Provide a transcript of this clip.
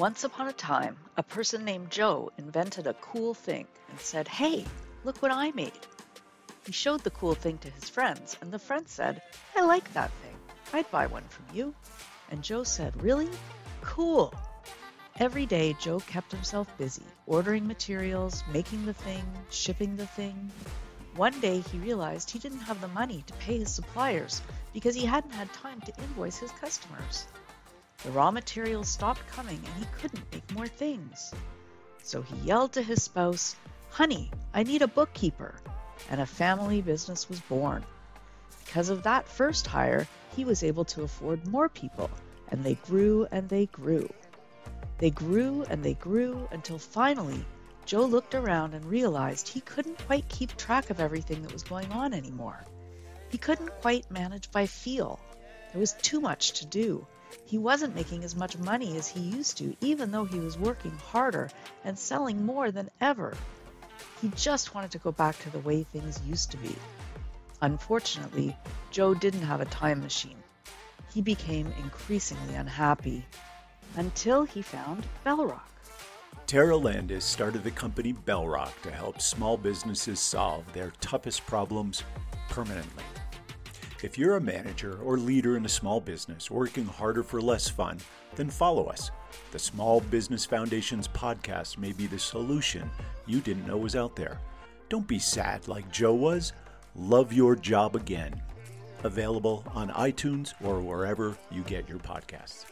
Once upon a time, a person named Joe invented a cool thing and said, Hey, look what I made. He showed the cool thing to his friends, and the friends said, I like that thing. I'd buy one from you. And Joe said, Really? Cool. Every day, Joe kept himself busy, ordering materials, making the thing, shipping the thing. One day, he realized he didn't have the money to pay his suppliers because he hadn't had time to invoice his customers. The raw materials stopped coming and he couldn't make more things. So he yelled to his spouse, Honey, I need a bookkeeper. And a family business was born. Because of that first hire, he was able to afford more people, and they grew and they grew. They grew and they grew until finally Joe looked around and realized he couldn't quite keep track of everything that was going on anymore. He couldn't quite manage by feel. There was too much to do. He wasn't making as much money as he used to, even though he was working harder and selling more than ever. He just wanted to go back to the way things used to be. Unfortunately, Joe didn't have a time machine. He became increasingly unhappy until he found Bellrock. Tara Landis started the company Bellrock to help small businesses solve their toughest problems permanently. If you're a manager or leader in a small business working harder for less fun, then follow us. The Small Business Foundation's podcast may be the solution you didn't know was out there. Don't be sad like Joe was. Love Your Job Again. Available on iTunes or wherever you get your podcasts.